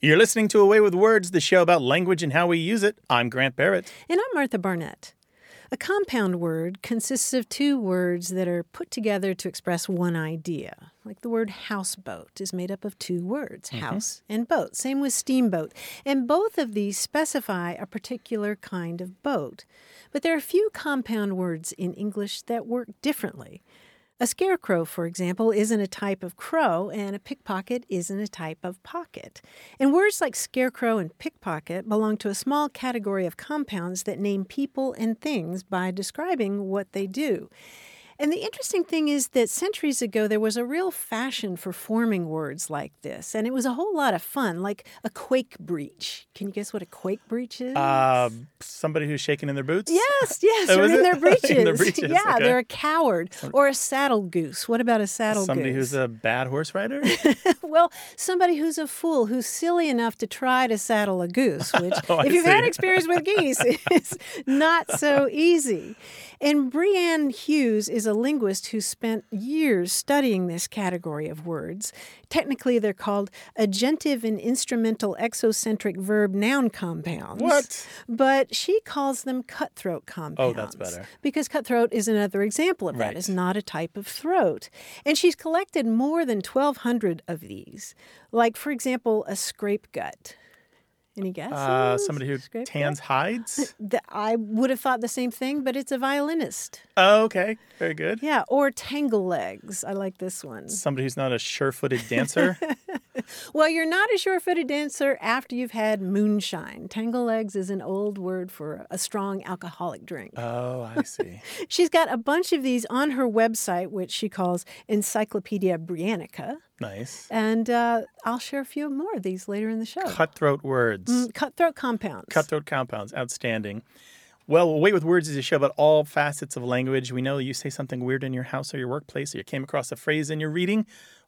You're listening to A Way with Words, the show about language and how we use it. I'm Grant Barrett. And I'm Martha Barnett. A compound word consists of two words that are put together to express one idea. Like the word houseboat is made up of two words, Mm-hmm. house and boat. Same with steamboat. And both of these specify a particular kind of boat. But there are a few compound words in English that work differently. A scarecrow, for example, isn't a type of crow, and a pickpocket isn't a type of pocket. And words like scarecrow and pickpocket belong to a small category of compounds that name people and things by describing what they do. And the interesting thing is that centuries ago, there was a real fashion for forming words like this, and it was a whole lot of fun, like a quake breach. Can you guess what a quake breach is? Uh, somebody who's shaking in their boots? Yes, yes, or in their breeches. In their breeches, Yeah, okay. they're a coward or a saddle goose. What about a saddle Somebody goose? who's a bad horse rider? well, somebody who's a fool, who's silly enough to try to saddle a goose, which, Oh, if you've had experience with geese, is not so easy. And Brianne Hughes is a linguist who spent years studying this category of words. Technically, they're called agentive and instrumental exocentric verb noun compounds. What? But she calls them cutthroat compounds. Oh, that's better. Because cutthroat is another example of that. Right. It's not a type of throat. And she's collected more than 1,200 of these. Like, for example, a scrape gut. Any guesses? Uh, somebody who Scrape tans hides? I would have thought the same thing, but it's a violinist. Oh, okay. Very good. Yeah, or tangle legs. I like this one. Somebody who's not a sure footed dancer? Well, you're not a sure footed dancer after you've had moonshine. Tangle legs is an old word for a strong alcoholic drink. oh, I see. She's got a bunch of these on her website, which she calls Encyclopedia Briannica. Nice. And uh, I'll share a few more of these later in the show. Cutthroat words. Mm, Cutthroat compounds. Cutthroat compounds. Outstanding. Well, A Way with Words is a show about all facets of language. We know you say something weird in your house or your workplace, or you came across a phrase in your reading.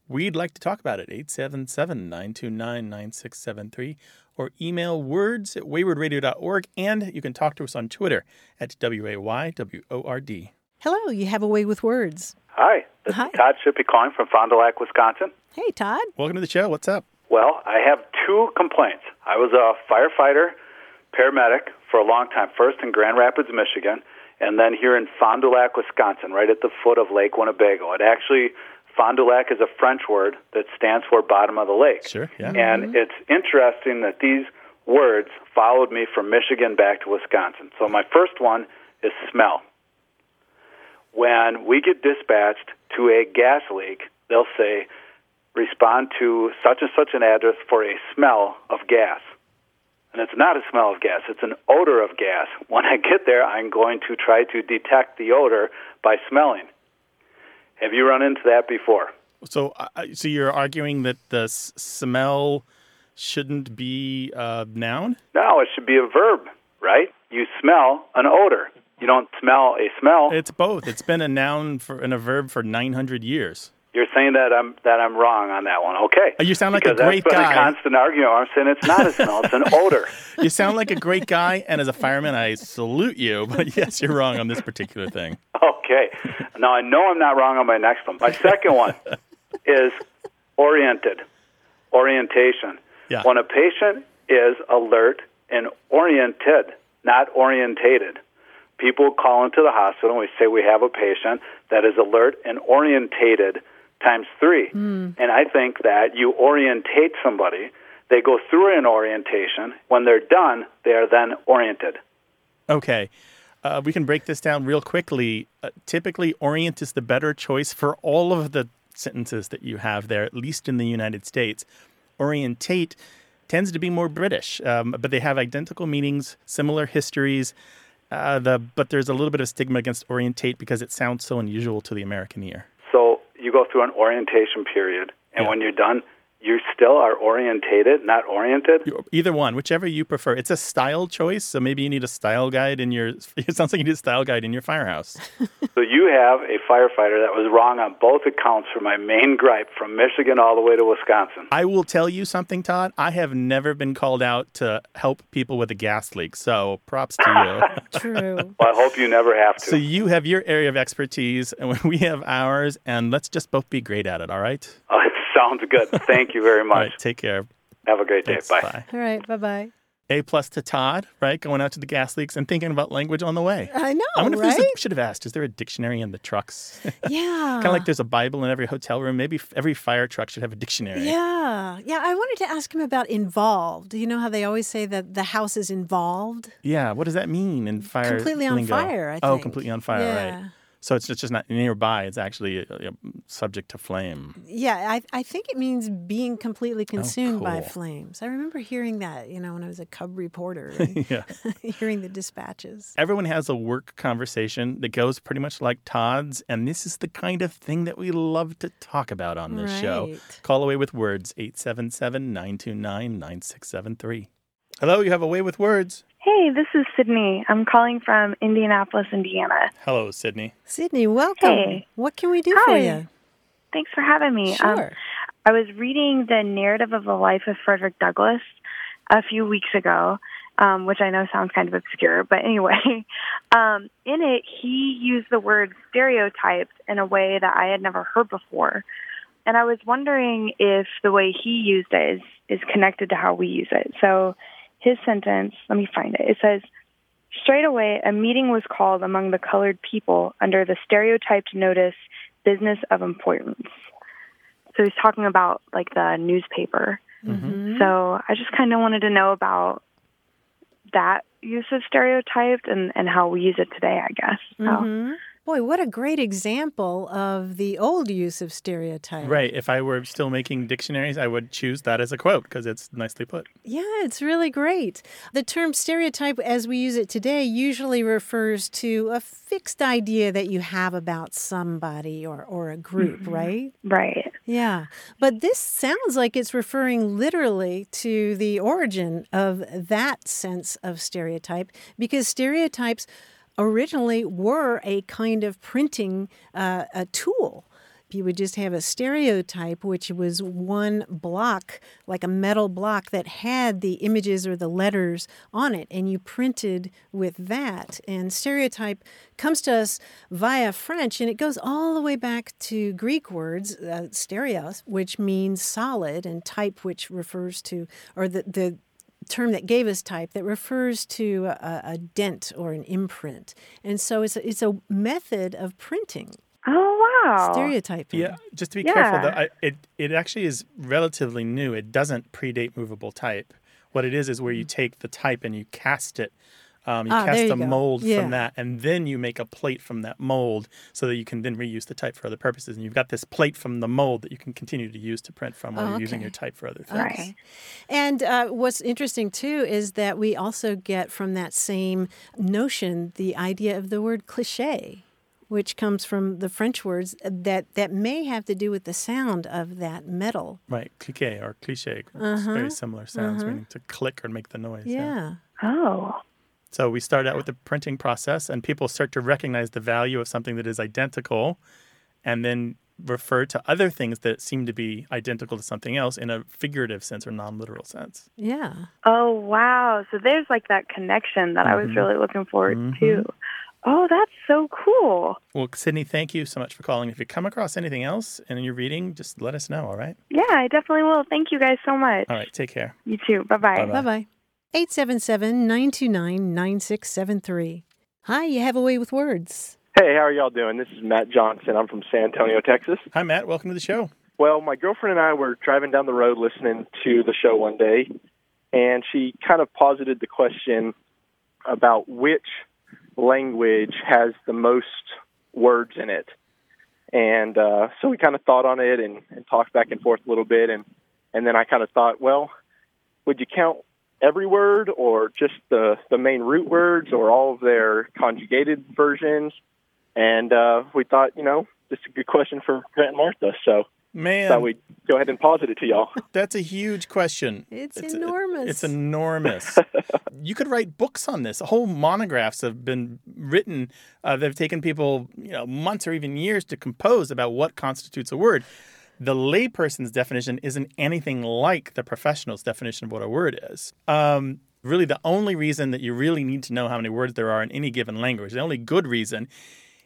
We'd like to talk about it. 877 929 9673 or email words at waywordradio.org. And you can talk to us on Twitter at WAYWORD. Hello, you have a way with words. Hi, this Hi. is Todd Shippey calling from Fond du Lac, Wisconsin. Hey, Todd. Welcome to the show. What's up? Well, I have two complaints. I was a firefighter, paramedic for a long time, first in Grand Rapids, Michigan, and then here in Fond du Lac, Wisconsin, right at the foot of Lake Winnebago. It actually, Fond du Lac is a French word that stands for bottom of the lake. Sure, yeah. And mm-hmm. it's interesting that these words followed me from Michigan back to Wisconsin. So my first one is smell. When we get dispatched to a gas leak, they'll say, respond to such and such an address for a smell of gas. And it's not a smell of gas, it's an odor of gas. When I get there, I'm going to try to detect the odor by smelling. Have you run into that before? So, uh, so you're arguing that the s- smell shouldn't be a noun? No, it should be a verb, right? You smell an odor. You don't smell a smell. It's both. It's been a noun for and a verb for 900 years. You're saying that I'm that I'm wrong on that one. Okay. Uh, you sound like a because great that's been guy. a constant argument. I'm saying it's not a smell; it's an odor. You sound like a great guy, and as a fireman, I salute you. But yes, you're wrong on this particular thing. Okay. Now I know I'm not wrong on my next one. My second one is oriented, orientation. Yeah. When a patient is alert and oriented, not orientated. People call into the hospital and we say we have a patient that is alert and orientated times three. And I think that you orientate somebody, they go through an orientation. When they're done, they are then oriented. Okay. Uh, we can break this down real quickly. Uh, typically, orient is the better choice for all of the sentences that you have there, at least in the United States. Orientate tends to be more British, um, but they have identical meanings, similar histories. Uh, the but there's a little bit of stigma against orientate because it sounds so unusual to the American ear. So you go through an orientation period, and Yeah. when you're done, you still are orientated, not oriented. Either one, whichever you prefer. It's a style choice, so maybe you need a style guide in your. It sounds like you need a style guide in your firehouse. So you have a firefighter that was wrong on both accounts for my main gripe from Michigan all the way to Wisconsin. I will tell you something, Todd. I have never been called out to help people with a gas leak, so props to you. True. Well, I hope you never have to. so you have your area of expertise, and we have ours, and let's just both be great at it. All right. Oh, it sounds good. Thank you very much. right. Take care. Have a great day. Thanks, Bye. bye. All right, bye bye. A plus to Todd, right? Going out to the gas leaks and thinking about language on the way. I know, I wonder if right? there's a, should have asked, is there a dictionary in the trucks? yeah. kind of like there's a Bible in every hotel room. Maybe every fire truck should have a dictionary. Yeah, yeah. I wanted to ask him about involved. You know how they always say that the house is involved? Yeah, what does that mean in fire? completely on lingo? fire. I oh, completely on fire, yeah. right? So it's just, not nearby. It's actually uh, uh, subject to flame. Yeah, I, I think it means being completely consumed by Oh, cool. flames. I remember hearing that, you know, when I was a cub reporter, yeah. hearing the dispatches. Everyone has a work conversation that goes pretty much like Todd's, and this is the kind of thing that we love to talk about on this show. Call away with words 877 929 9673. Hello, you have a way with words. Hey, this is Sydney. I'm calling from Indianapolis, Indiana. Hello, Sydney. Sydney, welcome. Hey. What can we do for you? Thanks for having me. Um, Sure. I was reading the narrative of the life of Frederick Douglass a few weeks ago, um, which I know sounds kind of obscure, but anyway, um, in it, he used the word stereotyped in a way that I had never heard before. And I was wondering if the way he used it is, is connected to how we use it. So his sentence, let me find it. It says, Straight away, a meeting was called among the colored people under the stereotyped notice, business of importance. So he's talking about like the newspaper. Mhm. So I just kind of wanted to know about that use of stereotyped and, and how we use it today, I guess. So, Mhm. Boy, what a great example of the old use of stereotype. Right. If I were still making dictionaries, I would choose that as a quote because it's nicely put. Yeah, it's really great. The term stereotype, as we use it today, usually refers to a fixed idea that you have about somebody or, or a group, mm-hmm. right? right. Yeah. But this sounds like it's referring literally to the origin of that sense of stereotype because stereotypes originally were a kind of printing uh, a tool. You would just have a stereotype, which was one block, like a metal block that had the images or the letters on it, and you printed with that. And stereotype comes to us via French, and it goes all the way back to Greek words, uh, stereos, which means solid, and type, which refers to, or the, the term that gave us type that refers to a, a dent or an imprint. And so it's a, it's a method of printing, Oh, wow. stereotyping. Yeah, just to be careful, Yeah. though, I, it it actually is relatively new. It doesn't predate movable type. What it is is where you mm. take the type and you cast it. Um, you. Ah, cast you a go. mold Yeah. from that, and then you make a plate from that mold, so that you can then reuse the type for other purposes. And you've got this plate from the mold that you can continue to use to print from while Oh, you're using your type for other things. Right. And uh, what's interesting too is that we also get from that same notion the idea of the word cliche, which comes from the French words that, that may have to do with the sound of that metal. Right, cliquet or cliche. It's very similar sounds, meaning to click or make the noise. Uh-huh. Yeah. Oh. So we start out with the printing process, and people start to recognize the value of something that is identical, and then refer to other things that seem to be identical to something else in a figurative sense or non-literal sense. Yeah. Oh, wow. So there's like that connection that I was mm-hmm. really looking forward to. Mm-hmm. Oh, that's so cool. Well, Sydney, thank you so much for calling. If you come across anything else in your reading, just let us know. All right. Yeah, I definitely will. Thank you guys so much. All right. Take care. You too. Bye-bye. Bye-bye. Bye bye. 877 929 9673. Hi, you have a way with words. Hey, how are y'all doing? This is Matt Johnson. I'm from San Antonio, Texas. Hi, Matt. Welcome to the show. Well, my girlfriend and I were driving down the road listening to the show one day, and she kind of posited the question about which language has the most words in it. And uh, so we kind of thought on it and, and talked back and forth a little bit, and and then I kind of thought, well, would you count every word or just the the main root words or all of their conjugated versions? And uh, we thought, you know, this is a good question for Grant and Martha. So Man, thought we'd go ahead and posit it to y'all. that's a huge question. It's a- enormous. it's enormous. you could write books on this. Whole monographs have been written. Uh, that have taken people, you know, months or even years to compose about what constitutes a word. The layperson's definition isn't anything like the professional's definition of what a word is. Um, really, the only reason that you really need to know how many words there are in any given language, the only good reason,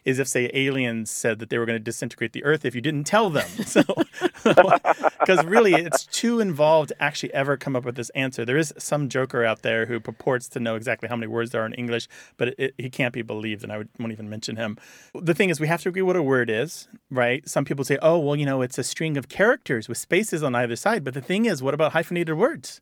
is if, say, aliens said that they were going to disintegrate the Earth if you didn't tell them. So, because really, it's too involved to actually ever come up with this answer. There is some joker out there who purports to know exactly how many words there are in English, but it, it, he can't be believed, and I would, won't even mention him. The thing is, we have to agree what a word is, right? Some people say, oh, well, you know, it's a string of characters with spaces on either side. But the thing is, what about hyphenated words?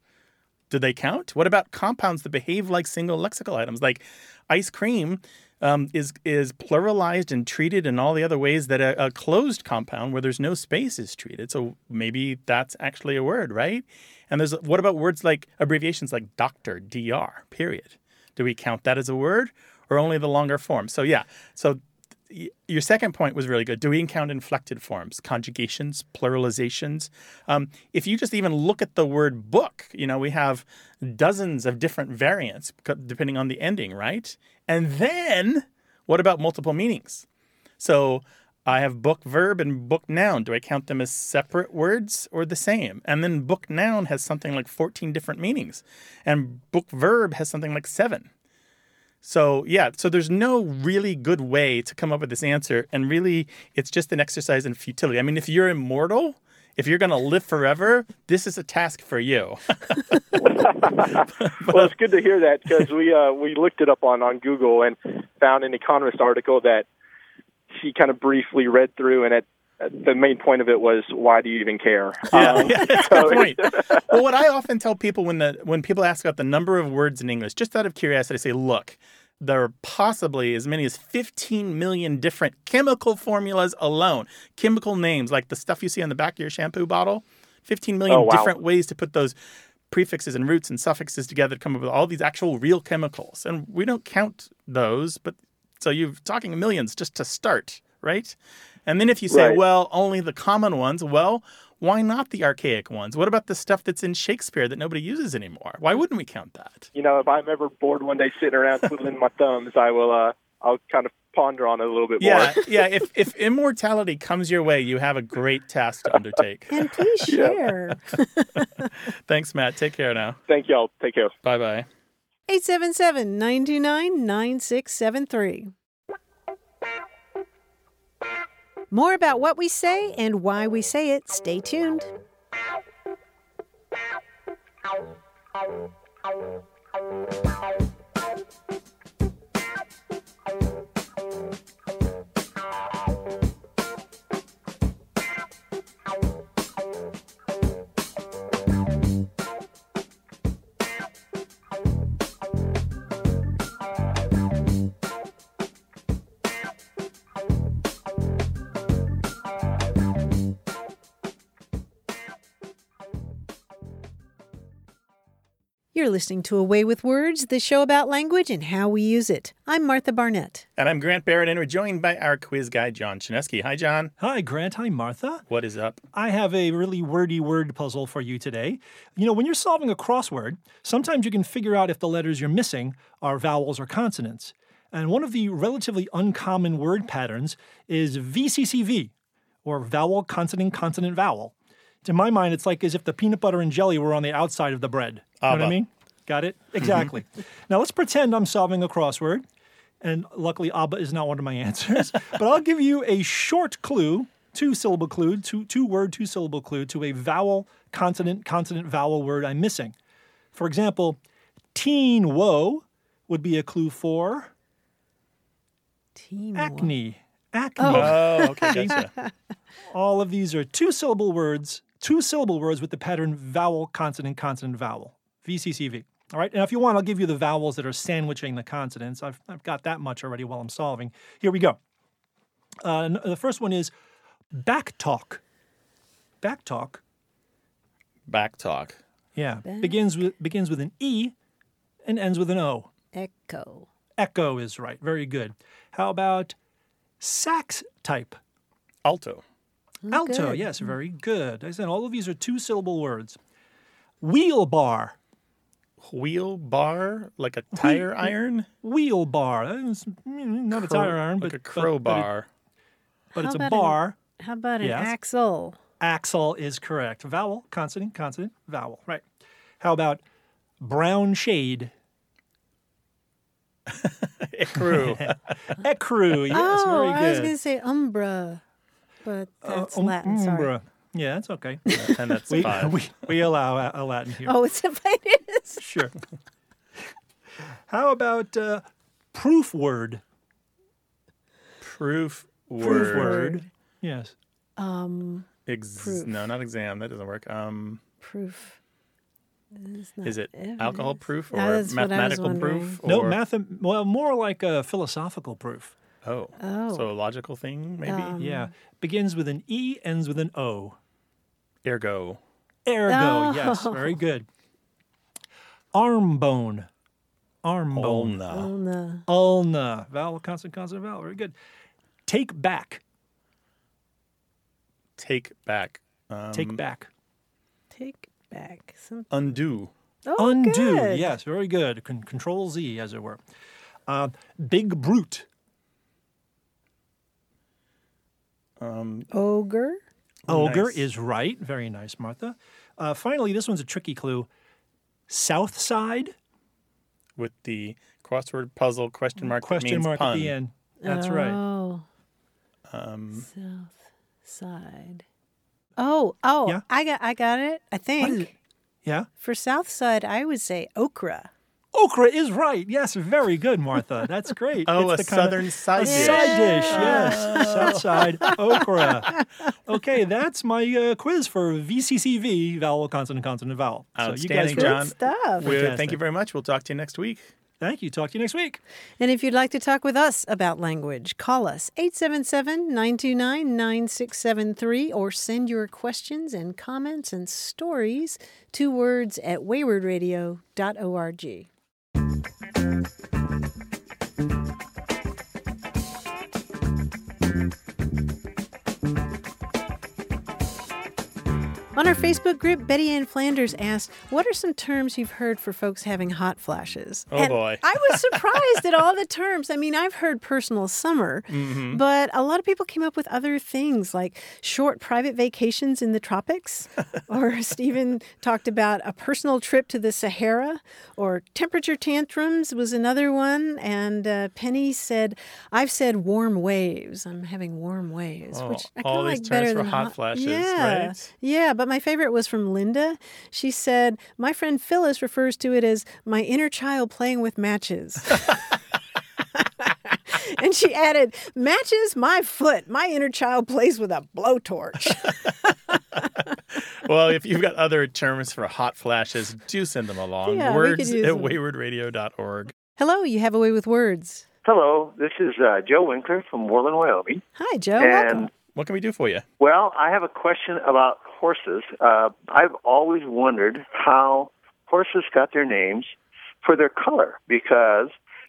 Do they count? What about compounds that behave like single lexical items, like ice cream? Um, is is pluralized and treated in all the other ways that a, a, closed compound where there's no space is treated. So maybe that's actually a word, right? And there's what about words like abbreviations like doctor, dr, period? Do we count that as a word or only the longer form? So yeah, so your second point was really good. Do we count inflected forms, conjugations, pluralizations? Um, if you just even look at the word book, you know, we have dozens of different variants depending on the ending, right? And then what about multiple meanings? So I have book verb and book noun. Do I count them as separate words or the same? And then book noun has something like 14 different meanings, and book verb has something like seven. So, yeah, so there's no really good way to come up with this answer. And really, it's just an exercise in futility. I mean, if you're immortal, if you're going to live forever, this is a task for you. well, it's good to hear that because we uh, we looked it up on, on Google and found an Economist article that she kind of briefly read through, and at the main point of it was why do you even care? Yeah, um, yeah that's so, point. well, what I often tell people when the when people ask about the number of words in English, just out of curiosity, I say, look, there are possibly as many as 15 million different chemical formulas alone, chemical names like the stuff you see on the back of your shampoo bottle. 15 million oh, wow. different ways to put those prefixes and roots and suffixes together to come up with all these actual real chemicals. And we don't count those, but so you're talking millions just to start, right? And then if you say, right. well, only the common ones, well, why not the archaic ones? What about the stuff that's in Shakespeare that nobody uses anymore? Why wouldn't we count that? You know, if I'm ever bored one day sitting around twiddling my thumbs, I will. Uh, I'll kind of ponder on it a little bit yeah, more. yeah. If if immortality comes your way, you have a great task to undertake. And please share. Thanks, Matt. Take care now. Thank y'all. Take care. Bye bye. 877 99 9673. More about what we say and why we say it. Stay tuned. You're listening to A Way with Words, the show about language and how we use it. I'm Martha Barnett. And I'm Grant Barrett, and we're joined by our quiz guy, John Chaneski. Hi, John. Hi, Grant. Hi, Martha. What is up? I have a really wordy word puzzle for you today. You know, when you're solving a crossword, sometimes you can figure out if the letters you're missing are vowels or consonants. And one of the relatively uncommon word patterns is VCCV, or vowel, consonant, consonant, vowel to my mind, it's like as if the peanut butter and jelly were on the outside of the bread. You know what I mean? Got it? Mm-hmm. Exactly. now let's pretend I'm solving a crossword. And luckily, Abba is not one of my answers. but I'll give you a short clue, two syllable clue, two, two word, two syllable clue to a vowel, consonant, consonant, vowel word I'm missing. For example, teen woe would be a clue for teen acne. Acne. Oh, oh okay, gotcha. All of these are two syllable words two syllable words with the pattern vowel, consonant, consonant, vowel. VCCV. All right, now if you want, I'll give you the vowels that are sandwiching the consonants. I've, I've got that much already while I'm solving. Here we go. Uh, the first one is back talk. Back talk. Back talk. Yeah, back. begins with begins with an E and ends with an O. Echo. Echo is right. Very good. How about sax type? Alto. Alto, good. yes, mm. very good. I said all of these are two syllable words. Wheel bar. Wheel bar, like a tire Wheel, iron? Wheel bar. Mm, not Crow, a tire iron, like but a crowbar. But, it, but it's a bar. An, how about an yes. axle? Axle is correct. Vowel, consonant, consonant, vowel. Right. How about brown shade? Ecru. Ecru. Yes, oh, very I was going to say umbra, but Uh, that's um, Latin. Sorry. Yeah, that's okay. and that's we, five. we, we allow a, a Latin here. Oh, it's it is. Sure. How about uh, proof word? Proof word. Proof word. Yes. Um, Ex- Proof. No, not exam. That doesn't work. Um, proof. Is, is it evidence. alcohol proof or Yeah, that's what I was mathematical wondering. proof? No, math. Well, more like a philosophical proof. Oh. Oh. So a logical thing, maybe? Um, Yeah. Begins with an E, ends with an O. Ergo. Ergo. Oh. Yes. Very good. Arm bone. Arm bone. Olna. Ulna. Ulna. Vowel, consonant, consonant, vowel. Very good. Take back. Take back. Um, Take back. Take back some. Undo. Oh, Undo. good. Yes, very good. Con- control Z, as it were. Uh, big brute. Um, Ogre. Ogre Nice. is right. Very nice, Martha. Uh, finally, this one's a tricky clue. South side. with the crossword puzzle question mark Question means mark pun. at the end. That's right. Oh, Um, south side. Oh, oh, Yeah? I got, I got it. I What is think it? Yeah. for south side, I would say okra. Okra is right. Yes, very good, Martha. That's great. oh, a It's the kinda- southern side A dish. side dish, yes. South side okra. Okay, that's my uh, quiz for VCCV, vowel, consonant, consonant, vowel. So you guys, Outstanding, were- John. Stuff. We- Fantastic. thank you very much. We'll talk to you next week. thank you. Talk to you next week. And if you'd like to talk with us about language, call us 877 929 9673 or send your questions and comments and stories to words at waywordradio.org. Música On our Facebook group, Betty Ann Flanders asked, What are some terms you've heard for folks having hot flashes? Oh, And boy. I was surprised at all the terms. I mean, I've heard personal summer, Mm-hmm. but a lot of people came up with other things like short private vacations in the tropics, or Stephen talked about a personal trip to the Sahara, or temperature tantrums was another one. And uh, Penny said, I've said warm waves. I'm having warm waves, Oh, which I kind of like terms better for than hot flashes, Yeah. right? Yeah, but my favorite was from Linda. She said, My friend Phyllis refers to it as my inner child playing with matches. and she added, Matches my foot. My inner child plays with a blowtorch. Well, if you've got other terms for hot flashes, do send them along. Yeah, we could Words use at them. waywordradio.org. Hello, you have a way with words. Hello, this is uh, Joe Winkler from Moreland, Wyoming. Hi, Joe. and, Welcome. What can we do for you? well, I have a question about horses. Uh, I've always wondered how horses got their names for their color because,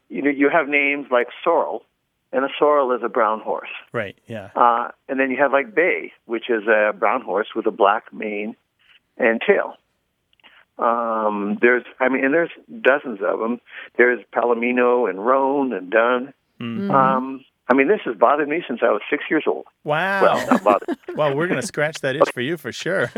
you know, you have names like Sorrel, and a sorrel is a brown horse. Right, yeah. Uh, and then you have like Bay, which is a brown horse with a black mane and tail. Um, there's, I mean, and there's dozens of them. There's Palomino and Roan and dun Mm. Um, I mean, this has bothered me since I was six years old. Wow. Well, not bothered. Well, we're going to scratch that itch for you for sure.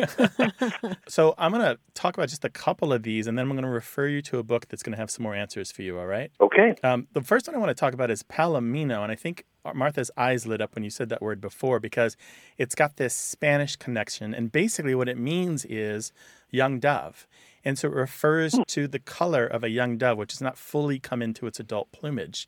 so, I'm going to talk about just a couple of these, and then I'm going to refer you to a book that's going to have some more answers for you, all right? okay. Um, the first one I want to talk about is Palomino, and I think Martha's eyes lit up when you said that word before because it's got this Spanish connection, and basically what it means is young dove. And so it refers to the color of a young dove, which has not fully come into its adult plumage.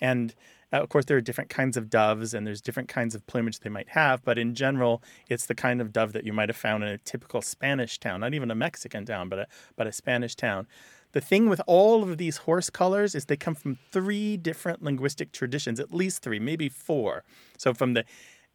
And uh, of course, there are different kinds of doves and there's different kinds of plumage they might have, but in general, it's the kind of dove that you might have found in a typical Spanish town, not even a Mexican town, but a, but a Spanish town. The thing with all of these horse colors is they come from three different linguistic traditions, at least three, maybe four. So from the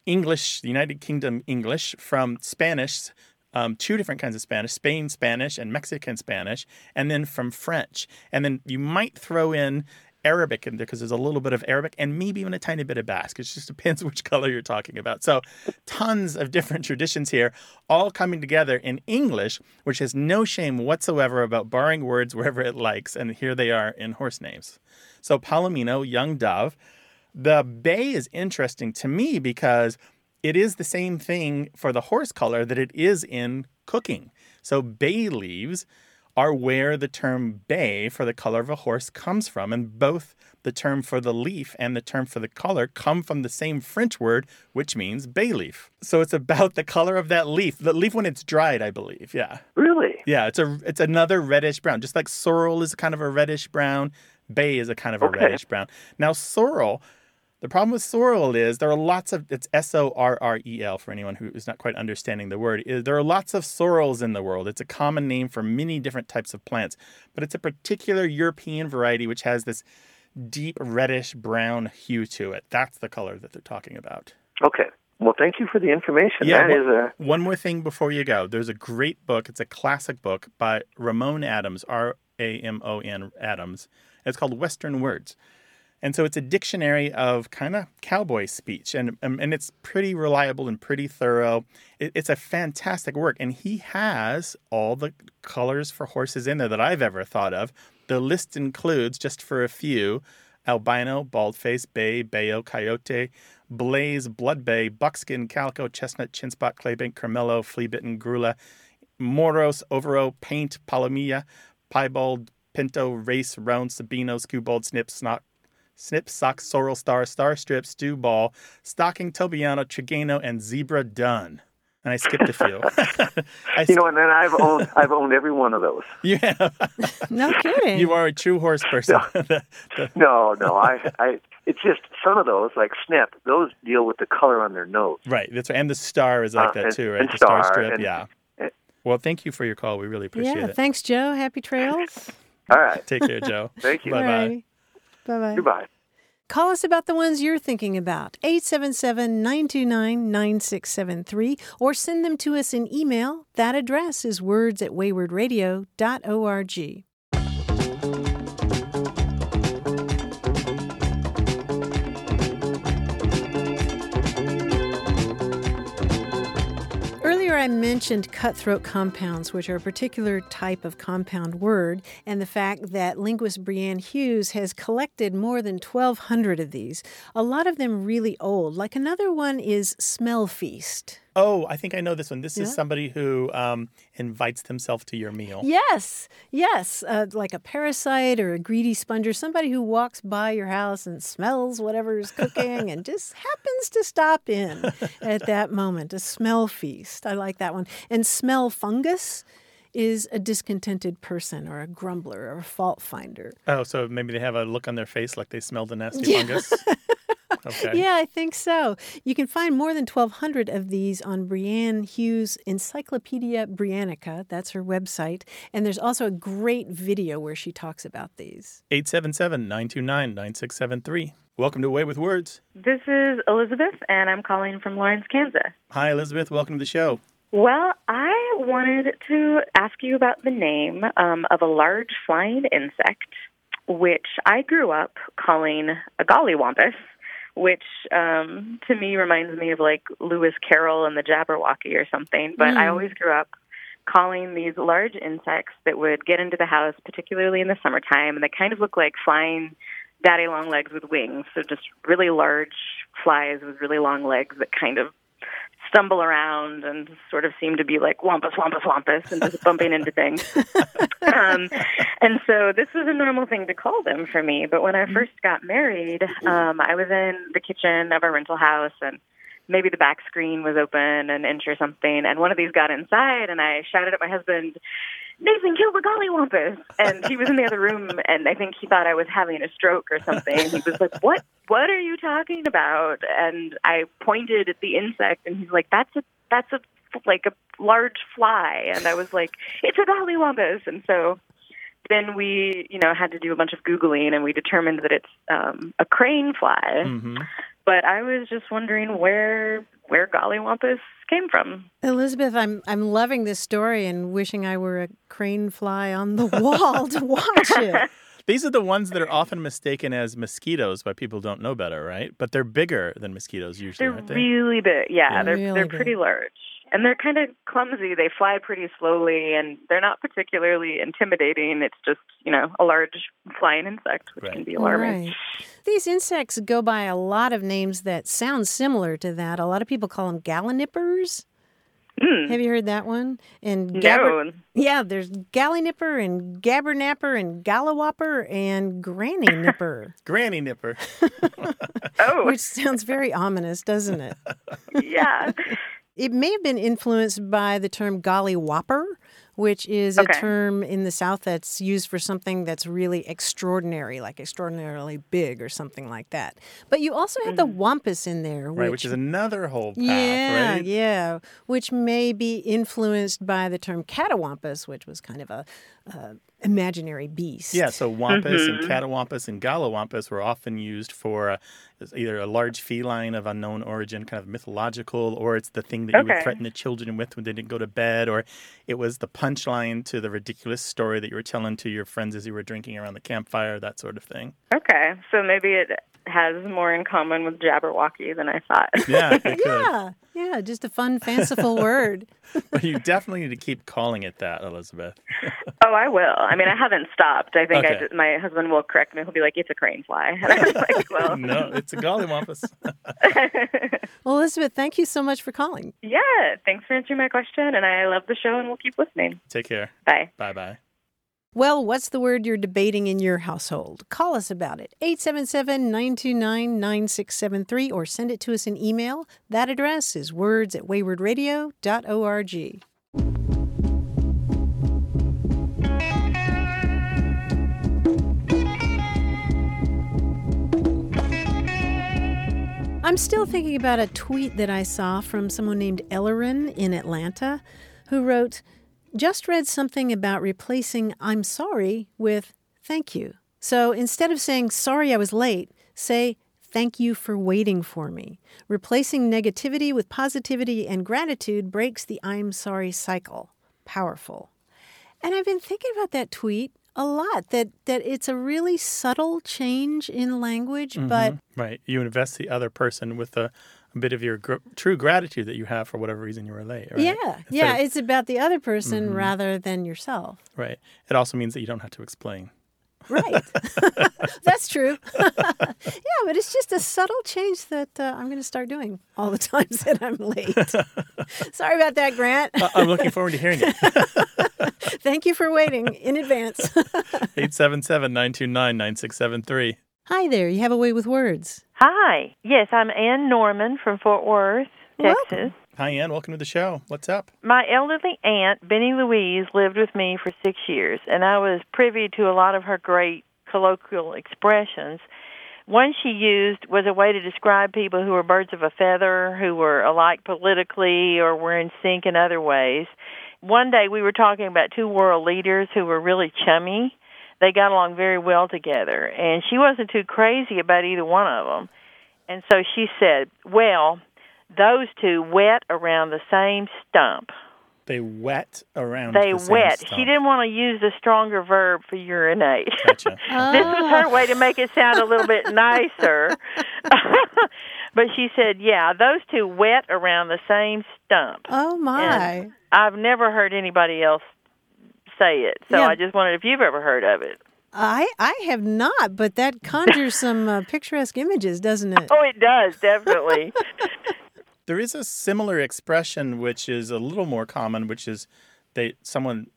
English, the United Kingdom English, from Spanish, um, two different kinds of Spanish, Spain Spanish and Mexican Spanish, and then from French. And then you might throw in Arabic in there because there's a little bit of Arabic and maybe even a tiny bit of Basque. It just depends which color you're talking about. So, tons of different traditions here, all coming together in English, which has no shame whatsoever about borrowing words wherever it likes. And here they are in horse names. So, Palomino, young dove. The bay is interesting to me because it is the same thing for the horse color that it is in cooking. So, bay leaves are where the term bay for the color of a horse comes from. And both the term for the leaf and the term for the color come from the same French word, which means bay leaf. So it's about the color of that leaf. The leaf when it's dried, I believe. Yeah. Really? Yeah, it's a it's another reddish brown. Just like sorrel is kind of a reddish brown, bay is a kind of a Okay. reddish brown. Now sorrel, the problem with sorrel is there are lots of it's S O R R E L for anyone who is not quite understanding the word. is There are lots of sorrels in the world. It's a common name for many different types of plants, but it's a particular European variety which has this deep reddish brown hue to it. That's the color that they're talking about. Okay. Well, thank you for the information. Yeah, is a One more thing before you go. There's a great book. It's a classic book by Ramon Adams, R A M O N Adams. It's called Western Words. And so it's a dictionary of kind of cowboy speech, and um, and it's pretty reliable and pretty thorough. It, it's a fantastic work, and he has all the colors for horses in there that I've ever thought of. The list includes, just for a few, albino, baldface, bay, bayo, coyote, blaze, blood bay, buckskin, calico, chestnut, chinspot, claybank, carmelo, flea-bitten, grula, moros, overo, paint, palomilla, piebald, pinto, race, round, sabino, skewbald, snip, snot, snip, sock, sorrel, star, star strip, stew ball, stocking, tobiano, trigano, and zebra dun. And I skipped a few. I you know, and then I've owned I've owned every one of those. you have. No kidding. You are a true horse person. The- the- No, no, I, I, it's just some of those, like Snip, those deal with the color on their nose. right. That's right. And the star is like Uh, that and- too, right? and the star, star, strip. and- yeah. eh. Well, thank you for your call. We really appreciate yeah, it. thanks, Joe. Happy trails. All right, Take care, Joe. thank you. Bye bye. Bye bye. Goodbye. Call us about the ones you're thinking about, 877 929 9673, or send them to us in email. That address is words at waywordradio.org. I mentioned cutthroat compounds, which are a particular type of compound word, and the fact that linguist Brianne Hughes has collected more than 1,200 of these, a lot of them really old. Like another one is smell feast. Oh, I think I know this one. This Yeah. is somebody who um, invites themselves to your meal. Yes, yes, uh, like a parasite or a greedy sponge or somebody who walks by your house and smells whatever is cooking and just happens to stop in at that moment. A smell feast. I like that one. And smell fungus is a discontented person or a grumbler or a fault finder. Oh, so maybe they have a look on their face like they smelled a nasty Yeah. fungus. Okay. Yeah, I think so. You can find more than 1,200 of these on Brianne Hughes' Encyclopedia Briannica. That's her website. And there's also a great video where she talks about these. 877 929 9673. Welcome to A Way with Words. This is Elizabeth, and I'm calling from Lawrence, Kansas. Hi, Elizabeth. Welcome to the show. Well, I wanted to ask you about the name um, of a large flying insect, which I grew up calling a gollywampus, which um, to me reminds me of like Lewis Carroll and the Jabberwocky or something. But I Mm. always grew up calling these large insects that would get into the house, particularly in the summertime, and they kind of look like flying daddy long legs with wings. So just really large flies with really long legs that kind of stumble around and sort of seem to be like wampus, wampus, wampus, and just bumping into things. um, and so this was a normal thing to call them for me. But when I first got married, um, I was in the kitchen of a rental house and maybe the back screen was open an inch or something, and one of these got inside, and I shouted at my husband, Nathan, kill the gollywampus. And he was in the other room, and I think he thought I was having a stroke or something. He was like, what? What are you talking about? And I pointed at the insect, and he's like, that's a, that's a, like a large fly. And I was like, it's a gollywampus. And so then we, you know, had to do a bunch of Googling, and we determined that it's um, a crane fly. hmm But I was just wondering where where gollywampus came from. Elizabeth, I'm I'm loving this story and wishing I were a crane fly on the wall to watch it. These are the ones that are often mistaken as mosquitoes by people who don't know better, right? But they're bigger than mosquitoes usually, They're aren't they? really big. Yeah, Yeah. they're Really they're big. pretty large. And they're kind of clumsy. They fly pretty slowly and they're not particularly intimidating. It's just, you know, a large flying insect, which Right. can be alarming. Right. These insects go by a lot of names that sound similar to that. A lot of people call them gallinippers. Hmm. Have you heard that one? And No. yeah, there's Gallynipper and Gabbernapper and Gallowopper and Granny Nipper, Granny Nipper. Oh, which sounds very ominous, doesn't it? yeah. It may have been influenced by the term golly whopper, which is a term in the South that's used for something that's really extraordinary, like extraordinarily big or something like that. But you also have the wampus in there, which, Right, which is another whole path, yeah, right? yeah, which may be influenced by the term catawampus, which was kind of a uh, imaginary beast. Yeah, so wampus Mm-hmm. and catawampus and galawampus were often used for uh, either a large feline of unknown origin, kind of mythological, or it's the thing that you would threaten the children with when they didn't go to bed, or it was the punchline to the ridiculous story that you were telling to your friends as you were drinking around the campfire, that sort of thing. Okay, so maybe it has more in common with Jabberwocky than I thought. Yeah. Yeah, yeah, just a fun, fanciful word. But you definitely need to keep calling it that, Elizabeth. oh, I will. I mean, I haven't stopped. I think I just, my husband will correct me. He'll be like, "It's a crane fly," and I'm like, "Well, no, it's a gollywampus. Well, Elizabeth, thank you so much for calling. yeah." Thanks for answering my question, and I love the show, and we'll keep listening. Take care. Bye. Bye bye. Well, what's the word you're debating in your household? Call us about it. 877 929 9673 or send it to us in email. That address is words at waywordradio.org. I'm still thinking about a tweet that I saw from someone named Ellerin in Atlanta who wrote, just read something about replacing I'm sorry with thank you. So instead of saying sorry I was late, say thank you for waiting for me. Replacing negativity with positivity and gratitude breaks the I'm sorry cycle. Powerful. And I've been thinking about that tweet a lot that that it's a really subtle change in language, but mm-hmm. Right. You invest the other person with a, a bit of your gr- true gratitude that you have for whatever reason you were late. Right? yeah, Instead yeah, of- it's about the other person rather than yourself. right. It also means that you don't have to explain. Right. That's true. yeah, but it's just a subtle change that uh, I'm going to start doing all the times that I'm late. Sorry about that, Grant. I- I'm looking forward to hearing it. Thank you for waiting in advance. 877 929 9673. Hi there. You have a way with words. Hi. Yes, I'm Ann Norman from Fort Worth, Welcome. Texas. Hi, Ann. Welcome to the show. What's up? My elderly aunt, Benny Louise, lived with me for six years, and I was privy to a lot of her great colloquial expressions. One she used was a way to describe people who were birds of a feather, who were alike politically or were in sync in other ways. One day we were talking about two world leaders who were really chummy. They got along very well together, and she wasn't too crazy about either one of them. And so she said, Well, those two wet around the same stump. They wet around. They the same stump. They wet. stump. She didn't want to use the stronger verb for urinate. Gotcha. this was her way to make it sound a little bit nicer. but she said, "Yeah, those two wet around the same stump." Oh, my. I've never heard anybody else say it, so Yeah. I just wondered if you've ever heard of it. I, I have not, but that conjures some uh, picturesque images, doesn't it? Oh, it does definitely. There is a similar expression which is a little more common, which is they someone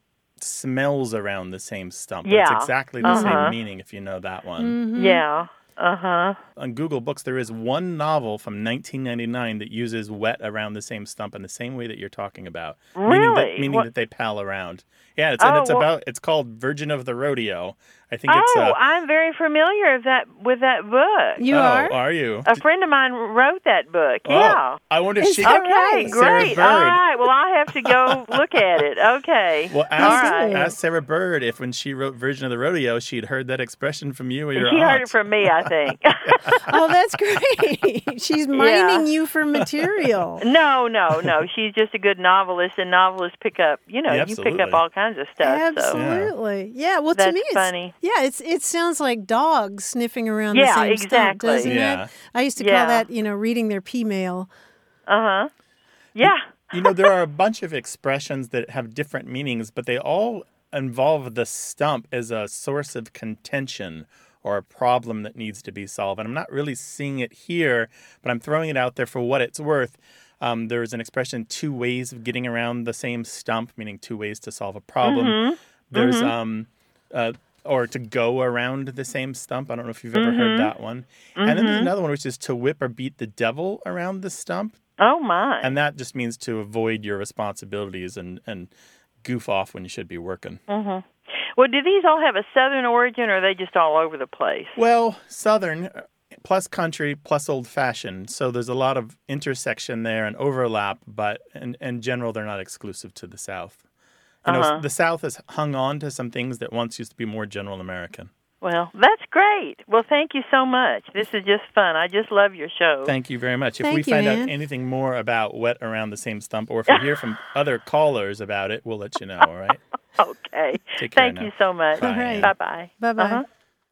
smells around the same stump. But Yeah. It's exactly the Uh-huh. same meaning if you know that one. Mm-hmm. Yeah. Uh huh. On Google Books, there is one novel from 1999 that uses wet around the same stump in the same way that you're talking about. Meaning that, Really? meaning that they pal around. Yeah, it's, and Oh, it's well- about, it's called Virgin of the Rodeo. I think it's, Oh, uh, I'm very familiar with that with that book. You oh, are? are you? A friend of mine wrote that book. Oh, Yeah. I wonder if Is she that Okay, great. All right. Well, I have to go look at it. Okay. Well, All ask, right. ask Sarah Bird if when she wrote Virgin of the Rodeo, she'd heard that expression from you or your She aunt. heard it from me, I think. Oh, that's great. She's mining you for material. no, no, no. She's just a good novelist, and novelists pick up, you know, Yeah, you pick up all kinds of stuff. So. Absolutely. Yeah. Well, to me, it's funny. Yeah. It's it sounds like dogs sniffing around Yeah, the same exactly. stump, doesn't Yeah. it? I used to Yeah. call that you know reading their p mail. Uh huh. Yeah. you know, there are a bunch of expressions that have different meanings, but they all involve the stump as a source of contention or a problem that needs to be solved. And I'm not really seeing it here, but I'm throwing it out there for what it's worth. Um, there's an expression two ways of getting around the same stump, meaning two ways to solve a problem. Mm-hmm. There's um, uh, or to go around the same stump. I don't know if you've ever Mm-hmm. heard that one. And then there's another one which is to whip or beat the devil around the stump, Oh my. and that just means to avoid your responsibilities and and goof off when you should be working. well, do these all have a southern origin, or are they just all over the place? Well, southern uh, plus country plus old fashioned. So there's a lot of intersection there and overlap, but in, in general, they're not exclusive to the South. You know, Uh-huh. the South has hung on to some things that once used to be more general American. Well, that's great. Well, thank you so much. This is just fun. I just love your show. Thank you very much. If Thank we you, find Ann. out anything more about wet around the same stump, or if we hear from other callers about it, we'll let you know. All right. okay. Take care Thank now. you so much. Bye, All right. Bye bye. Bye bye. Uh-huh.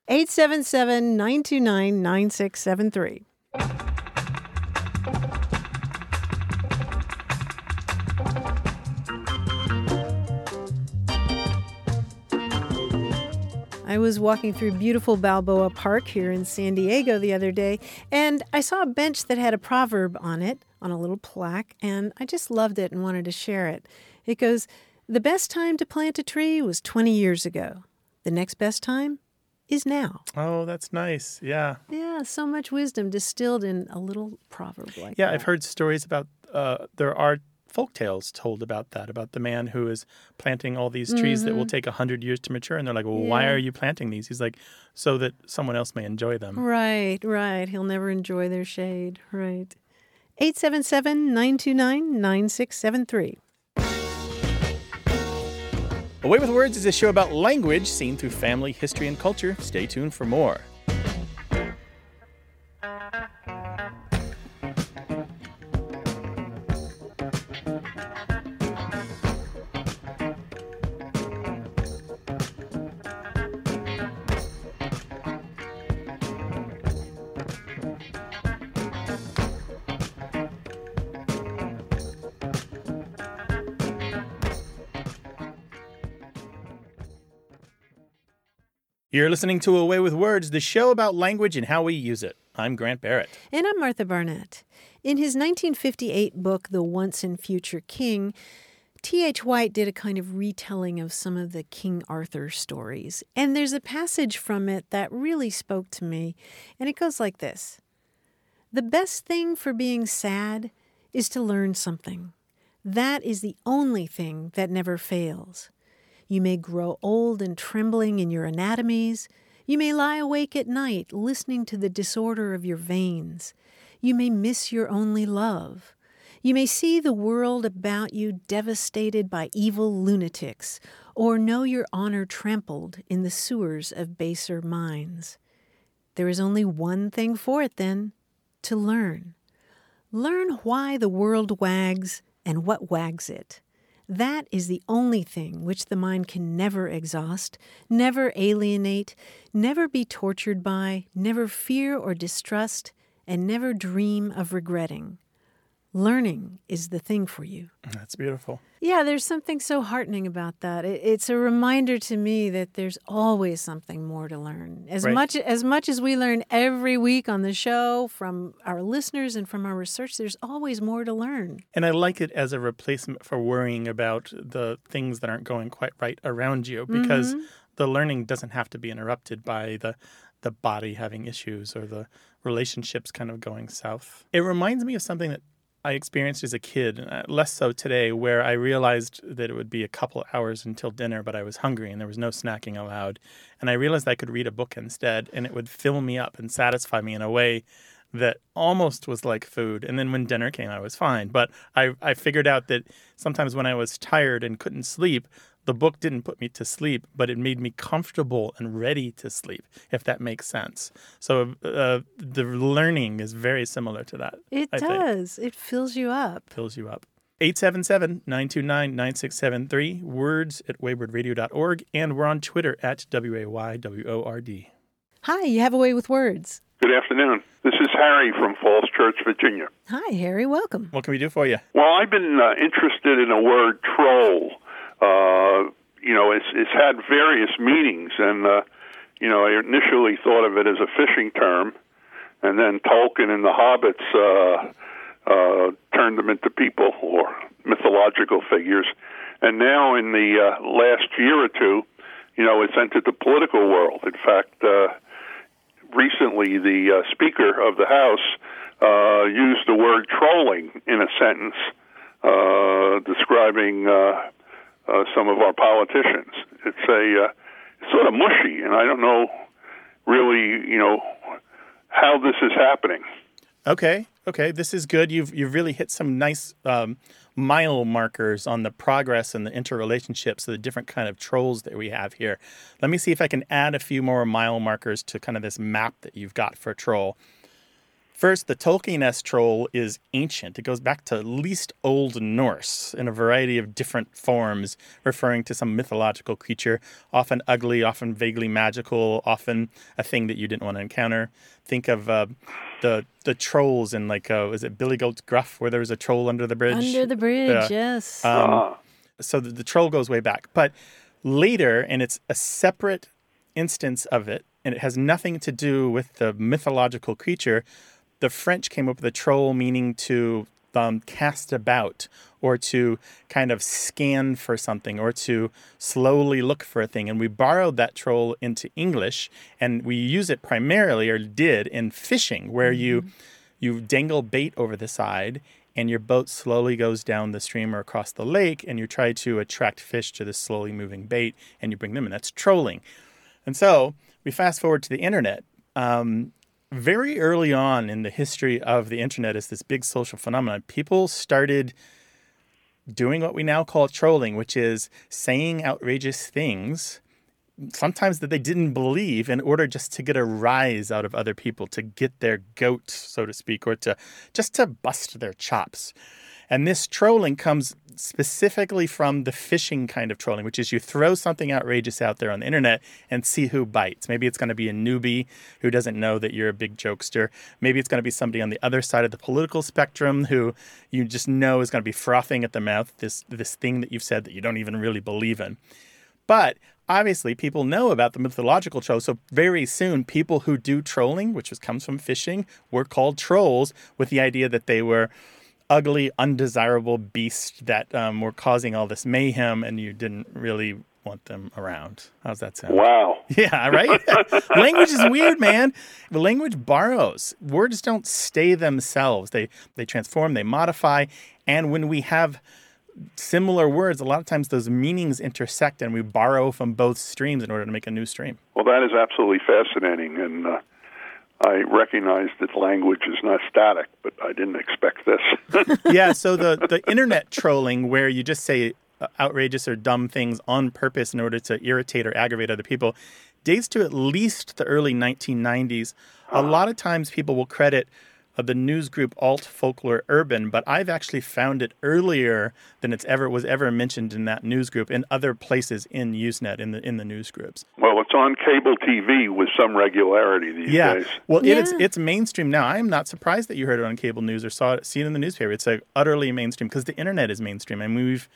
877 929 9673. I was walking through beautiful Balboa Park here in San Diego the other day, and I saw a bench that had a proverb on it, on a little plaque, and I just loved it and wanted to share it. It goes, The best time to plant a tree was 20 years ago. The next best time is now. Oh, that's nice. Yeah. Yeah, so much wisdom distilled in a little proverb like that. Yeah, that. I've heard stories about. Uh, there are folk tales told about that, about the man who is planting all these trees that will take a hundred years to mature, and they're like, "Well, why Mm-hmm. Are you planting these?" He's like, "So that someone else may enjoy them." Right, right. He'll never enjoy their shade. Right. 877 929 9673. A Way with Words is a show about language seen through family, history, and culture. Stay tuned for more. You're listening to A Way with Words, the show about language and how we use it. I'm Grant Barrett. And I'm Martha Barnette. In his 1958 book, The Once and Future King, T.H. White did a kind of retelling of some of the King Arthur stories. And there's a passage from it that really spoke to me. And it goes like this The best thing for being sad is to learn something. That is the only thing that never fails. You may grow old and trembling in your anatomies. You may lie awake at night listening to the disorder of your veins. You may miss your only love. You may see the world about you devastated by evil lunatics, or know your honor trampled in the sewers of baser minds. There is only one thing for it, then to learn. Learn why the world wags and what wags it. That is the only thing which the mind can never exhaust, never alienate, never be tortured by, never fear or distrust, and never dream of regretting. Learning is the thing for you. That's beautiful. Yeah, there's something so heartening about that. It, it's a reminder to me that there's always something more to learn. As Right. much as much as we learn every week on the show from our listeners and from our research, there's always more to learn. And I like it as a replacement for worrying about the things that aren't going quite right around you because mm-hmm. the learning doesn't have to be interrupted by the the body having issues or the relationships kind of going south. It reminds me of something that I experienced as a kid, uh, less so today, where I realized that it would be a couple hours until dinner, but I was hungry and there was no snacking allowed. And I realized I could read a book instead, and it would fill me up and satisfy me in a way that almost was like food. And then when dinner came, I was fine. But I, I figured out that sometimes when I was tired and couldn't sleep, the book didn't put me to sleep, but it made me comfortable and ready to sleep, if that makes sense. So uh, the learning is very similar to that. It I think. does. It fills you up. Fills you up. 877 929 9673, words at waywordradio.org, and we're on Twitter at WAYWORD. Hi, you have a way with words. Good afternoon. This is Harry from Falls Church, Virginia. Hi, Harry. Welcome. What can we do for you? Well, I've been uh, interested in the word troll. Uh, you know, it's it's had various meanings, and uh, you know, I initially thought of it as a fishing term, and then Tolkien and the Hobbits uh, uh, turned them into people or mythological figures. And now, in the uh, last year or two, you know, it's entered the political world. In fact, uh, recently the uh, Speaker of the House uh, used the word trolling in a sentence uh, describing uh, uh, some of our politicians. It's a uh, sort of mushy, and I don't know really, you know, how this is happening. Okay, okay, this is good. You've you've really hit some nice um, mile markers on the progress and the interrelationships of the different kind of trolls that we have here. Let me see if I can add a few more mile markers to kind of this map that you've got for troll. First, the Tolkien-esque troll is ancient. It goes back to at least Old Norse in a variety of different forms, referring to some mythological creature, often ugly, often vaguely magical, often a thing that you didn't want to encounter. Think of uh, the the trolls in like uh, was it Billy Goat's Gruff, where there was a troll under the bridge? Under the bridge, yes. Um, so the, the troll goes way back, but later, and it's a separate instance of it, and it has nothing to do with the mythological creature the French came up with a troll meaning to um, cast about or to kind of scan for something or to slowly look for a thing. And we borrowed that troll into English and we use it primarily or did in fishing where mm-hmm. you you dangle bait over the side and your boat slowly goes down the stream or across the lake and you try to attract fish to this slowly moving bait and you bring them in. That's trolling. And so we fast forward to the internet. Um, very early on in the history of the internet as this big social phenomenon, people started doing what we now call trolling, which is saying outrageous things, sometimes that they didn't believe, in order just to get a rise out of other people, to get their goat, so to speak, or to just to bust their chops. And this trolling comes specifically from the fishing kind of trolling, which is you throw something outrageous out there on the internet and see who bites. Maybe it's going to be a newbie who doesn't know that you're a big jokester. Maybe it's going to be somebody on the other side of the political spectrum who you just know is going to be frothing at the mouth this this thing that you've said that you don't even really believe in. But obviously people know about the mythological trolls. So very soon, people who do trolling, which comes from fishing, were called trolls with the idea that they were ugly, undesirable beast that um, were causing all this mayhem, and you didn't really want them around. How's that sound? Wow. Yeah, right? language is weird, man. The language borrows. Words don't stay themselves. They they transform, they modify, and when we have similar words, a lot of times those meanings intersect and we borrow from both streams in order to make a new stream. Well, that is absolutely fascinating and uh, I recognize that language is not static, but I didn't expect this. yeah, so the, the internet trolling, where you just say uh, outrageous or dumb things on purpose in order to irritate or aggravate other people, dates to at least the early 1990s. A lot of times people will credit of the news group Alt Folklore Urban, but I've actually found it earlier than it's ever was ever mentioned in that news group in other places in Usenet in the in the news groups. Well, it's on cable TV with some regularity these yeah. days. Well, yeah. it's it's mainstream now. I am not surprised that you heard it on cable news or saw it, see it in the newspaper. It's like utterly mainstream because the internet is mainstream. I mean, we've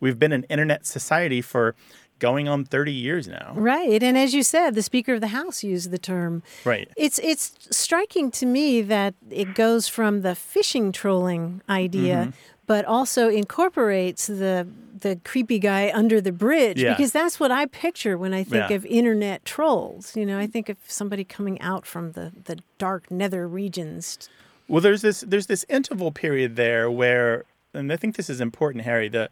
we've been an internet society for going on 30 years now. Right. And as you said, the Speaker of the House used the term. Right. It's it's striking to me that it goes from the fishing trolling idea, mm-hmm. but also incorporates the the creepy guy under the bridge yeah. because that's what I picture when I think yeah. of internet trolls. You know, I think of somebody coming out from the, the dark nether regions. Well, there's this there's this interval period there where and I think this is important, Harry, the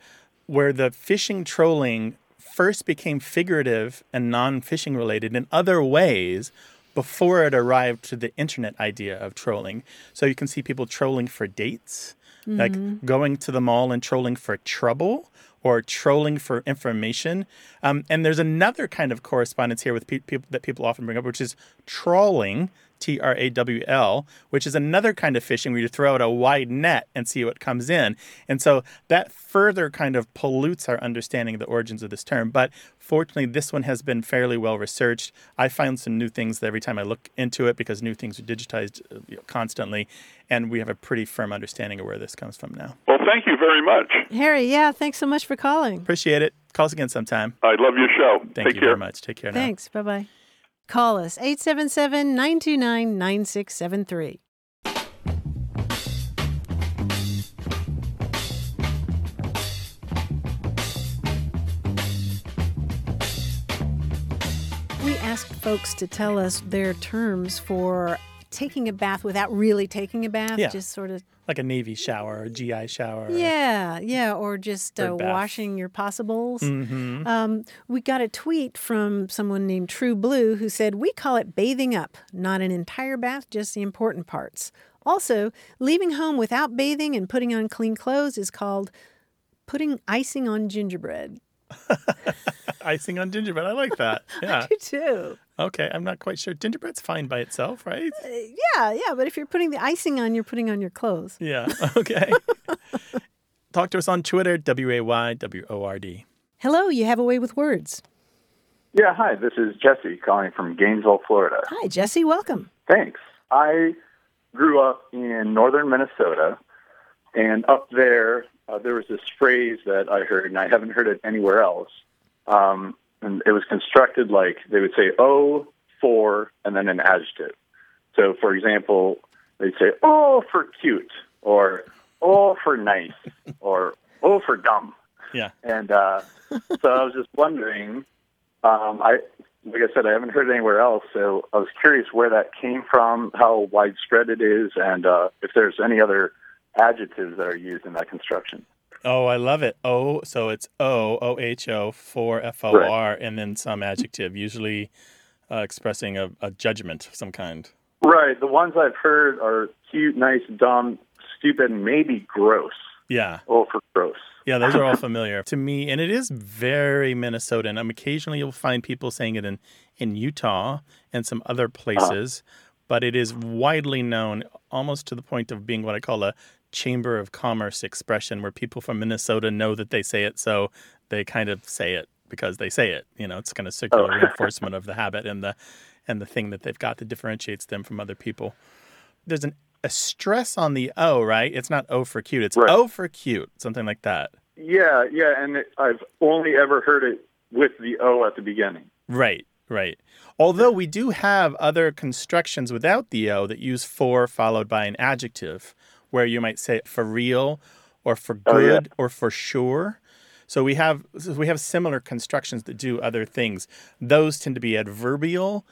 where the fishing trolling first became figurative and non fishing related in other ways before it arrived to the internet idea of trolling. So you can see people trolling for dates, mm-hmm. like going to the mall and trolling for trouble or trolling for information. Um, and there's another kind of correspondence here with pe- people that people often bring up, which is trawling, T R A W L, which is another kind of fishing where you throw out a wide net and see what comes in. And so that further kind of pollutes our understanding of the origins of this term. But fortunately, this one has been fairly well researched. I find some new things every time I look into it because new things are digitized uh, you know, constantly. And we have a pretty firm understanding of where this comes from now. Well, thank you very much. Harry, yeah, thanks so much for calling. Appreciate it. Call us again sometime. I love your show. Thank Take you care. very much. Take care now. Thanks. Bye bye. Call us 877 929 9673. We asked folks to tell us their terms for taking a bath without really taking a bath, yeah. just sort of like a Navy shower or GI shower. yeah, yeah, or just uh, washing your possibles. Mhm. Um, we got a tweet from someone named True Blue who said, We call it bathing up, not an entire bath, just the important parts. Also, leaving home without bathing and putting on clean clothes is called putting icing on gingerbread. Icing on gingerbread. I like that. Yeah. You too. Okay. I'm not quite sure. Gingerbread's fine by itself, right? Uh, yeah, yeah, but if you're putting the icing on, you're putting on your clothes. Yeah. Okay. Talk to us on Twitter, W A Y W O R D. Hello, you have a way with words. Yeah, hi, this is Jesse calling from Gainesville, Florida. Hi, Jesse, welcome. Thanks. I grew up in northern Minnesota, and up there, uh, there was this phrase that I heard, and I haven't heard it anywhere else. Um, and it was constructed like they would say "oh" for and then an adjective. So, for example, they'd say "oh" for cute, or "oh" for nice, or "oh" for dumb. Yeah. And uh, so I was just wondering. Um, I like I said, I haven't heard it anywhere else, so I was curious where that came from, how widespread it is, and uh, if there's any other adjectives that are used in that construction. Oh, I love it. O, so it's O, O H O, for F O R, and then some adjective, usually uh, expressing a, a judgment of some kind. Right. The ones I've heard are cute, nice, dumb, stupid, maybe gross. Yeah. Oh, for gross. Yeah, those are all familiar to me, and it is very Minnesotan. Um, occasionally, you'll find people saying it in in Utah and some other places, but it is widely known, almost to the point of being what I call a chamber of commerce expression, where people from Minnesota know that they say it, so they kind of say it because they say it. You know, it's kind of circular oh. reinforcement of the habit and the and the thing that they've got that differentiates them from other people. There's an a stress on the O, right? It's not O for cute. It's O for cute, something like that. Yeah, yeah, and it, I've only ever heard it with the O at the beginning. Right, right. Although we do have other constructions without the O that use for followed by an adjective, where you might say for real or for Oh, yeah. good or for sure. So we have so we have similar constructions that do other things. Those tend to be adverbial,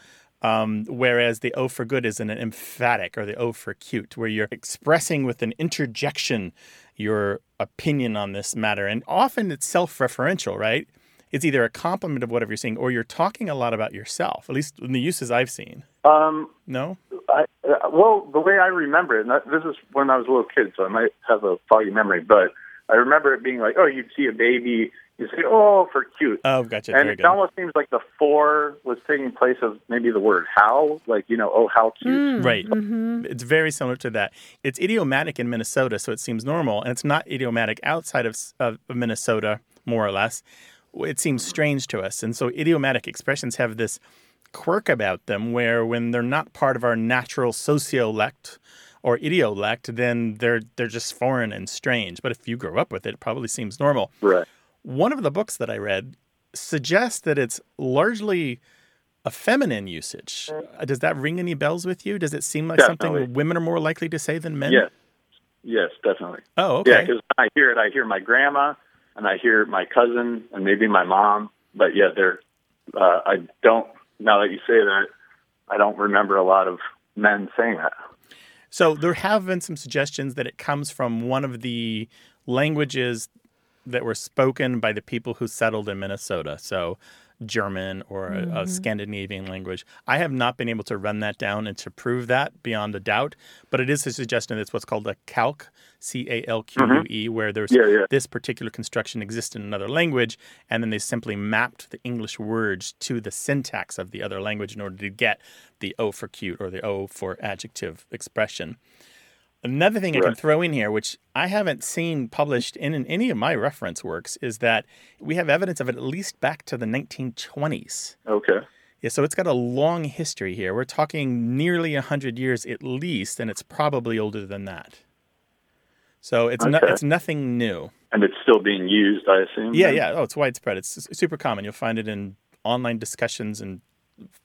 um, whereas the O for good is an emphatic, or the O for cute, where you're expressing with an interjection your opinion on this matter. And often it's self referential, right? It's either a compliment of whatever you're saying, or you're talking a lot about yourself, at least in the uses I've seen. Um, No? I, uh, well, the way I remember it, and that- this is when I was a little kid, so I might have a foggy memory, but I remember it being like, oh, you'd see a baby, you say, oh, for cute. Oh, gotcha. and Very it good. almost seems like the for was taking place of maybe the word how, like, you know, oh, how cute. Right. Mm-hmm. It's very similar to that. It's idiomatic in Minnesota, so it seems normal, and it's not idiomatic outside of, of Minnesota, more or less. It seems strange to us. And so idiomatic expressions have this quirk about them where when they're not part of our natural sociolect or idiolect, then they're they're just foreign and strange. But if you grow up with it, it probably seems normal. Right. One of the books that I read suggests that it's largely a feminine usage. Uh, Does that ring any bells with you? Does it seem like Definitely. something women are more likely to say than men? Yes. Yes, definitely. Oh, okay. Yeah, because I hear it, I hear my grandma, and I hear my cousin, and maybe my mom. But yeah, they're. Uh, I don't. Now that you say that, I don't remember a lot of men saying that. So there have been some suggestions that it comes from one of the languages that were spoken by the people who settled in Minnesota. So German or a, a Mhm. Scandinavian language. I have not been able to run that down and to prove that beyond a doubt, but it is a suggestion that's what's called a calque, C A L Q U E, where there's Yeah, yeah. this particular construction exists in another language, and then they simply mapped the English words to the syntax of the other language in order to get the O for cute or the O for adjective expression. Another thing I can throw in here, which I haven't seen published in, in any of my reference works, is that we have evidence of it at least back to the 1920s. Okay. Yeah, so it's got a long history here. We're talking nearly 100 years at least, and it's probably older than that. So it's no, it's nothing new. And it's still being used, I assume. Yeah, then? yeah. Oh, it's widespread. It's super common. You'll find it in online discussions and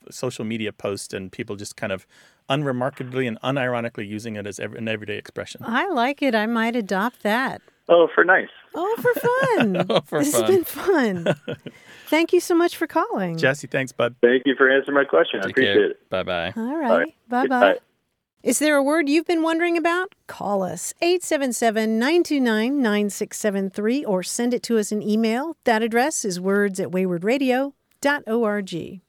social media posts, and people just kind of unremarkably and unironically using it as ev- an everyday expression. I like it. I might adopt that. Oh, for nice. Oh, for fun. Oh, for this fun. has been fun. Thank you so much for calling. Jesse, thanks, bud. Thank you for answering my question. I appreciate care. it. Bye bye. All All right. right. Bye bye. Bye. Is there a word you've been wondering about? Call us 877 929 9673 or send it to us in email. That address is words at waywordradio.org.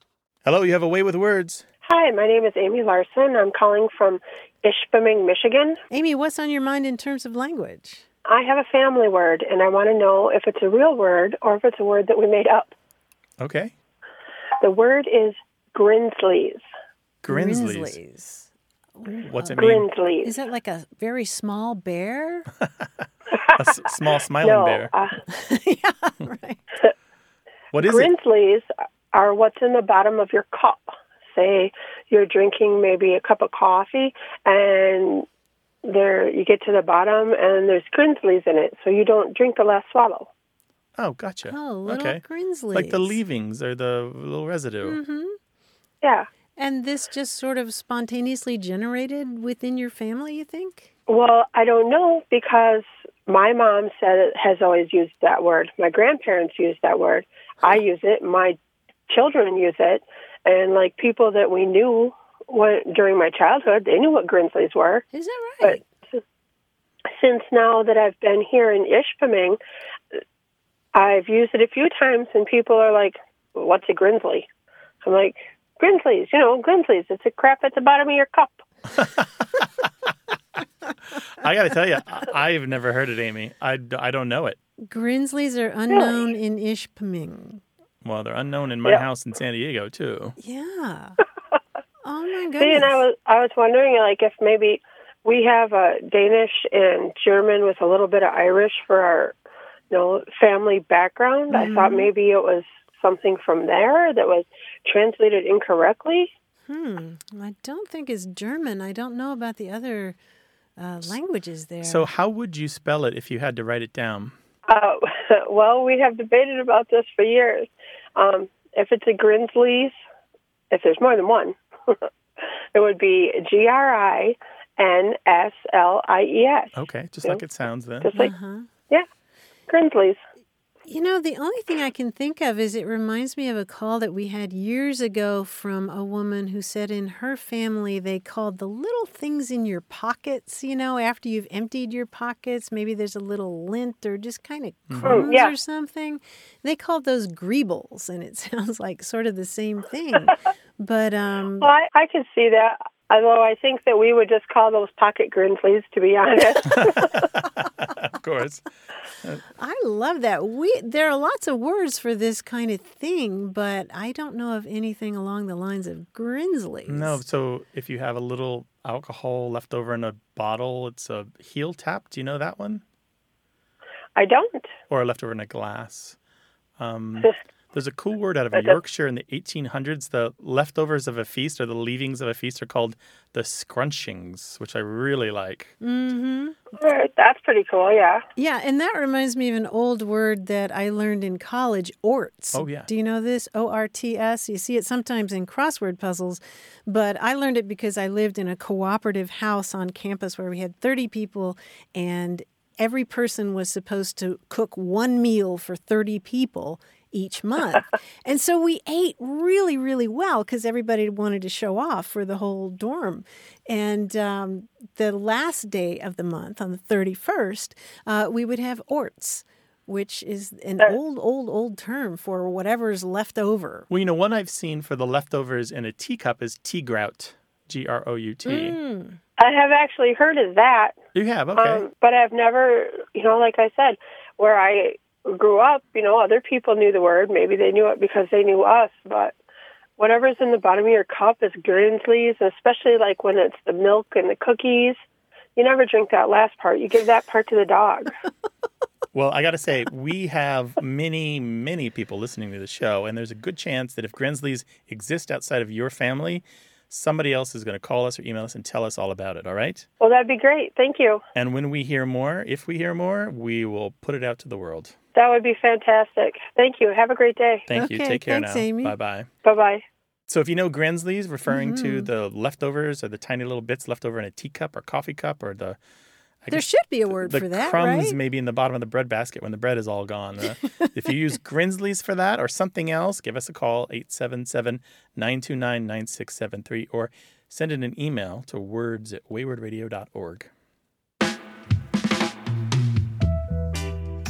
Hello, you have a way with words. Hi, my name is Amy Larson. I'm calling from Ishpeming, Michigan. Amy, what's on your mind in terms of language? I have a family word, and I want to know if it's a real word or if it's a word that we made up. Okay. The word is Grinslies. Grinslies. Grinslies. What's it mean? Grinslies. Is that like a very small bear? A s- small smiling no, bear. Uh, yeah, right. What is it? Grinslies are what's in the bottom of your cup. Say you're drinking maybe a cup of coffee, and there you get to the bottom, and there's Grinslies in it, so you don't drink the last swallow. Oh, gotcha. Oh, little okay. Grinslies. Like the leavings or the little residue. hmm Yeah. And this just sort of spontaneously generated within your family, you think? Well, I don't know because my mom said it has always used that word. My grandparents used that word. I use it. My children use it, and like people that we knew when, during my childhood, they knew what Grinslies were. Is that right? But since now that I've been here in Ishpeming, I've used it a few times, and people are like, "What's a Grinslie?" I'm like, "Grinslies, you know, Grinslies. It's a crap at the bottom of your cup." I got to tell you, I- I've never heard it, Amy. I, I don't know it. Grinslies are unknown in Ishpeming. Well, they're unknown in my Yeah. house in San Diego, too. Yeah. Oh my goodness. See, and I was I was wondering like if maybe we have a Danish and German with a little bit of Irish for our you know family background. I thought Mhm. maybe it was something from there that was translated incorrectly. Hmm. I don't think it's German. I don't know about the other uh, languages there. So, how would you spell it if you had to write it down? Uh, well, we have debated about this for years. Um, if it's a Grinslies, if there's more than one, it would be G R I N S L I E S. Okay, just Yeah. like it sounds then. Just like Uh-huh. yeah, Grinslies. You know, the only thing I can think of is it reminds me of a call that we had years ago from a woman who said in her family they called the little things in your pockets, you know, after you've emptied your pockets, maybe there's a little lint or just kind of crumbs yeah. or something. They called those greebles, and it sounds like sort of the same thing. but um Well, I, I could see that. Although I think that we would just call those pocket Grinslies, to be honest. of course. I love that. We there are lots of words for this kind of thing, but I don't know of anything along the lines of Grinslies. No, so if you have a little alcohol left over in a bottle, it's a heel tap. Do you know that one? I don't. Or left over in a glass. Um, Just- there's a cool word out of Yorkshire in the 1800s. The leftovers of a feast or the leavings of a feast are called the scrunchings, which I really like. Mm-hmm. All right, that's pretty cool. Yeah. Yeah, and that reminds me of an old word that I learned in college, orts. Oh, yeah. Do you know this? O R T S. You see it sometimes in crossword puzzles, but I learned it because I lived in a cooperative house on campus where we had 30 people and every person was supposed to cook one meal for 30 people each month. and so we ate really, really well because everybody wanted to show off for the whole dorm. And um, the last day of the month, on the 31st, uh, we would have orts, which is an old, old, old term for whatever's left over. Well, you know, one I've seen for the leftovers in a teacup is tea grout, G R O U T. Mm. I have actually heard of that. You have, okay. Um, but I've never, you know, like I said, where I grew up, you know, other people knew the word. Maybe they knew it because they knew us, but whatever's in the bottom of your cup is Grinslies, especially like when it's the milk and the cookies. You never drink that last part. You give that part to the dog. Well, I got to say, we have many, many people listening to the show, and there's a good chance that if Grinslies exist outside of your family, somebody else is going to call us or email us and tell us all about it, all right? well, that'd be great. Thank you. And when we hear more, if we hear more, we will put it out to the world. That would be fantastic. Thank you. Have a great day. Thank you. Take care thanks, now. Amy. Bye bye. Bye bye. So if you know Grinslies, referring to Mhm. the leftovers or the tiny little bits left over in a teacup or coffee cup or the there should be a word the for that, crumbs right? maybe in the bottom of the bread basket when the bread is all gone. Uh, if you use Grinslies for that or something else, give us a call 877-929-9673 or send in an email to words at waywordradio.org.